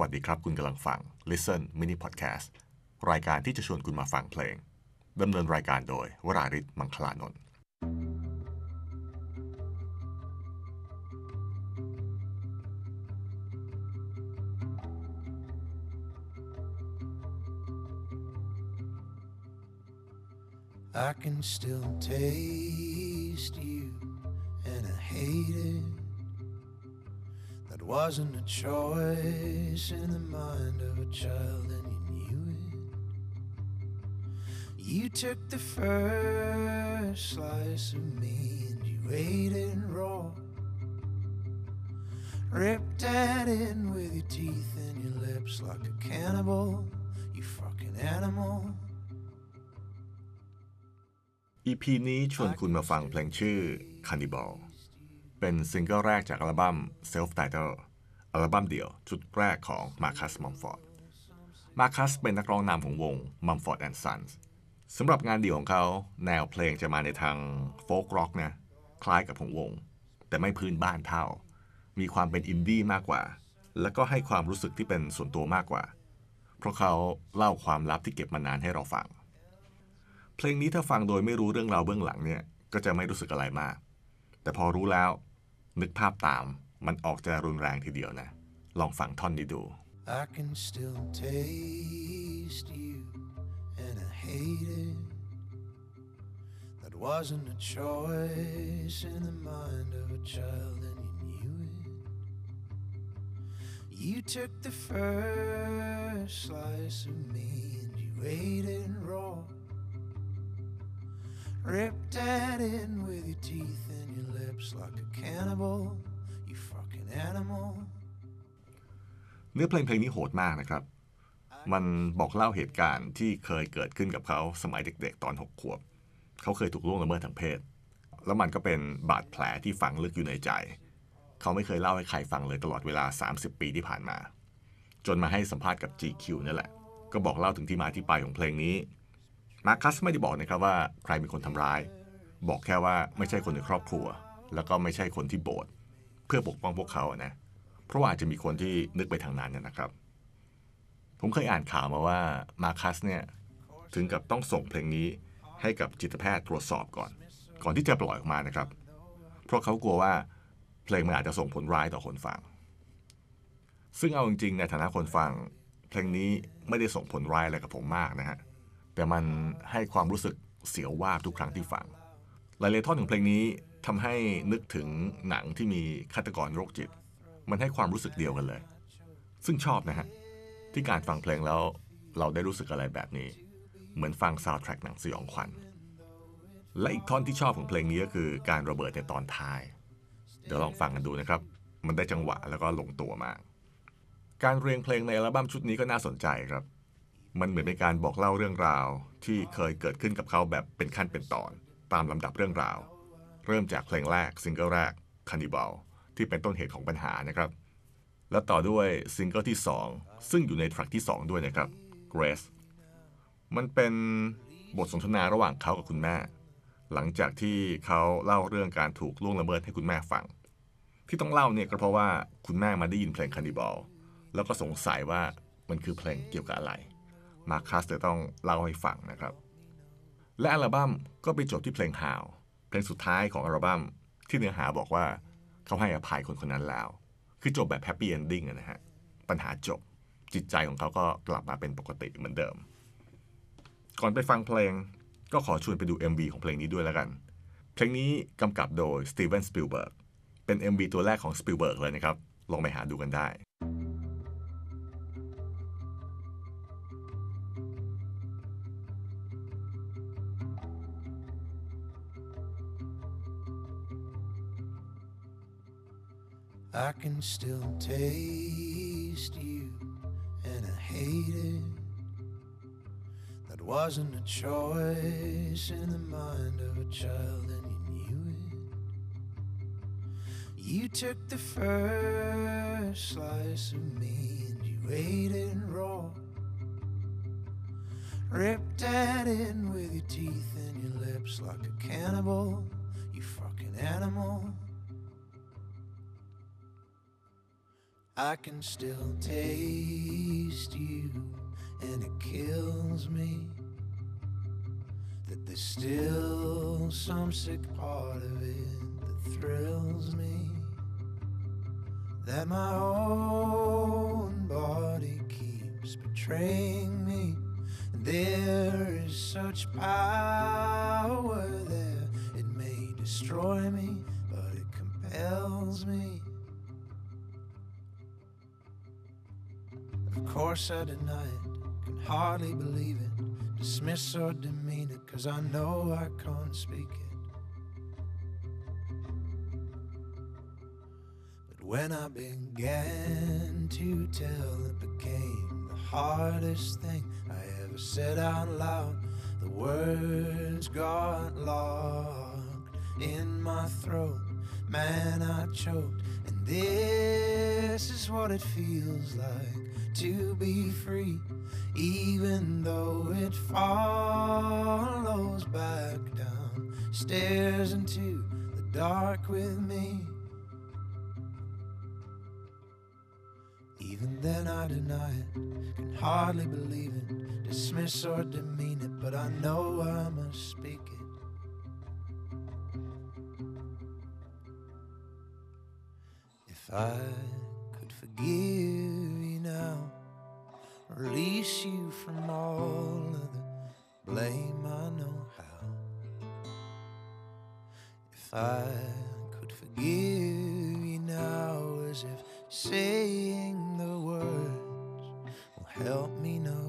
วัสดีครับ คุณกำลังฟัง Listen Mini Podcast รายการที่จะชวนคุณมาฟังเพลงดำเนินรายการโดยวราริศมังคลานนท์ I can still taste you, and I hate it. That wasn't a choice in the mind of a child, and you knew it. You took the first slice of me and you ate it raw. Ripped at it with your teeth and your lips like a cannibal, you fucking animal. EP นี้ชวนคุณมาฟังเพลงชื่อ Cannibal เป็นซิงเกิลแรกจากอัลบั้ม Self Title อัลบั้มเดี่ยวชุดแรกของ Marcus Mumford Marcus เป็นนักร้องนำของวง Mumford and Sons สำหรับงานเดี่ยวของเขาแนวเพลงจะมาในทางโฟล์กร็อกนะคล้ายกับของวง แต่ไม่พื้นบ้านเท่า มีความเป็นอินดี้มากกว่า แล้วก็ให้ความรู้สึกที่เป็นส่วนตัวมากกว่า เพราะเขาเล่าความลับที่เก็บมานานให้เราฟัง เพลงนี้ถ้าฟังโดยไม่รู้เรื่องราวเบื้องหลังเนี่ยก็จะไม่รู้สึกอะไรมาก แต่พอรู้แล้ว นึกภาพตาม มันออกจะรุนแรงทีเดียวนะ ลองฟังท่อนนี้ดู I can still taste you, and I hate it. That wasn't a choice in the mind of a child, and you knew it. You took the first slice of me Ripped at it with your teeth and your lips like a cannibal, you fucking animal. เนื้อเพลงเพลงนี้โหดมากนะครับ มันบอกเล่าเหตุการณ์ที่เคยเกิดขึ้นกับเขาสมัยเด็กๆ ตอนหกขวบ เขาเคยถูกล่วงละเมิดทางเพศ แล้วมันก็เป็นบาดแผลที่ฝังลึกอยู่ในใจ เขาไม่เคยเล่าให้ใครฟังเลยตลอดเวลา 30 ปีที่ผ่านมา จนมาให้สัมภาษณ์กับ GQ นั่แหละ ก็บอกเล่าถึงที่มาที่ไปของเพลงนี้ มาคัสไม่ได้บอกนะครับว่าใครเป็นคนทำร้าย บอกแค่ว่าไม่ใช่คนในครอบครัว แล้วก็ไม่ใช่คนที่โบสถ์เพื่อปกป้องพวกเขาอะนะเพราะว่าอาจจะมีคนที่นึกไปทางนั้นนนะครับ ผมเคยอ่านข่าวมาว่ามาคัสเนี่ยถึงกับต้องส่งเพลงนี้ให้กับจิตแพทย์ตรวจสอบก่อน ก่อนที่จะปล่อยออกมานะครับ เพราะเขากลัวว่าเพลงมันอาจจะส่งผลร้ายต่อคนฟัง ซึ่งเอาจริงๆในฐานะคนฟัง เพลงนี้ไม่ได้ส่งผลร้ายอะไรกับผมมากนะฮะ แต่มันให้ความรู้สึกเสียววาบทุกครั้งที่ฟังหลายๆท่อนของเพลงนี้ทำให้นึกถึงหนังที่มีฆาตกรโรคจิต มันให้ความรู้สึกเดียวกันเลย ซึ่งชอบนะฮะ ที่การฟังเพลงแล้วเราได้รู้สึกอะไรแบบนี้ เหมือนฟังซาวด์แทร็กหนังสยองขวัญ และอีกท่อนที่ชอบของเพลงนี้ก็คือการระเบิดในตอนท้าย เดี๋ยวลองฟังกันดูนะครับ มันได้จังหวะแล้วก็ลงตัวมาก การเรียงเพลงในอัลบั้มชุดนี้ก็น่าสนใจครับ มันเหมือนเป็นการบอกเล่าเรื่องราว ที่เคยเกิดขึ้นกับเขาแบบเป็นขั้นเป็นตอน ตามลำดับเรื่องราว เริ่มจากเพลงแรกซิงเกิลแรก Cannibal ที่เป็นต้นเหตุของปัญหานะครับ แล้วต่อด้วยซิงเกิลที่ 2 ซึ่งอยู่ใน track ที่ 2 ด้วยนะครับ Grace มันเป็นบทสนทนาระหว่างเขากับคุณแม่ หลังจากที่เขาเล่าเรื่องการถูกล่วงละเมิดให้คุณแม่ฟัง ที่ต้องเล่าเนี่ยก็เพราะว่าคุณแม่มาได้ยินเพลง Cannibal แล้วก็สงสัยว่ามันคือเพลงเกี่ยวกับอะไร มาคัสจะต้องเล่าให้ฟังนะครับ และอัลบั้มก็ไปจบที่เพลง How เพลงสุดท้ายของอัลบั้มที่เนื้อหาบอกว่าเขาให้อภัยคนคนนั้นแล้ว คือจบแบบ happy ending นะฮะ ปัญหาจบจิตใจของเขาก็กลับมาเป็นปกติเหมือนเดิม ก่อนไปฟังเพลงก็ขอชวนไปดู MV ของเพลงนี้ด้วยแล้วกัน เพลงนี้กำกับโดยสตีเวนสปิลเบิร์กเป็น MV ตัวแรกของสปิลเบิร์กเลยนะครับ ลองไปหาดูกันได้ I can still taste you, and I hate it. That wasn't a choice in the mind of a child, and you knew it. You took the first slice of me and you ate it raw. Ripped at it with your teeth and your lips like a cannibal, you fucking animal. I can still taste you, and it kills me that there's still some sick part of it that thrills me. That my own body keeps betraying me. And there is such power there, it may destroy me, but it compels me. Course, I deny it, can hardly believe it, dismiss or demean it, cause I know I can't speak it. But when I began to tell, it became the hardest thing I ever said out loud. The words got locked in my throat. Man, I choked. This is what it feels like to be free, even though it follows back down stairs into the dark with me. Even then, I deny it, can hardly believe it, dismiss or demean it, but I know I must speak it. If I could forgive you now, release you from all of the blame, I know how. If I could forgive you now, as if saying the words will help me know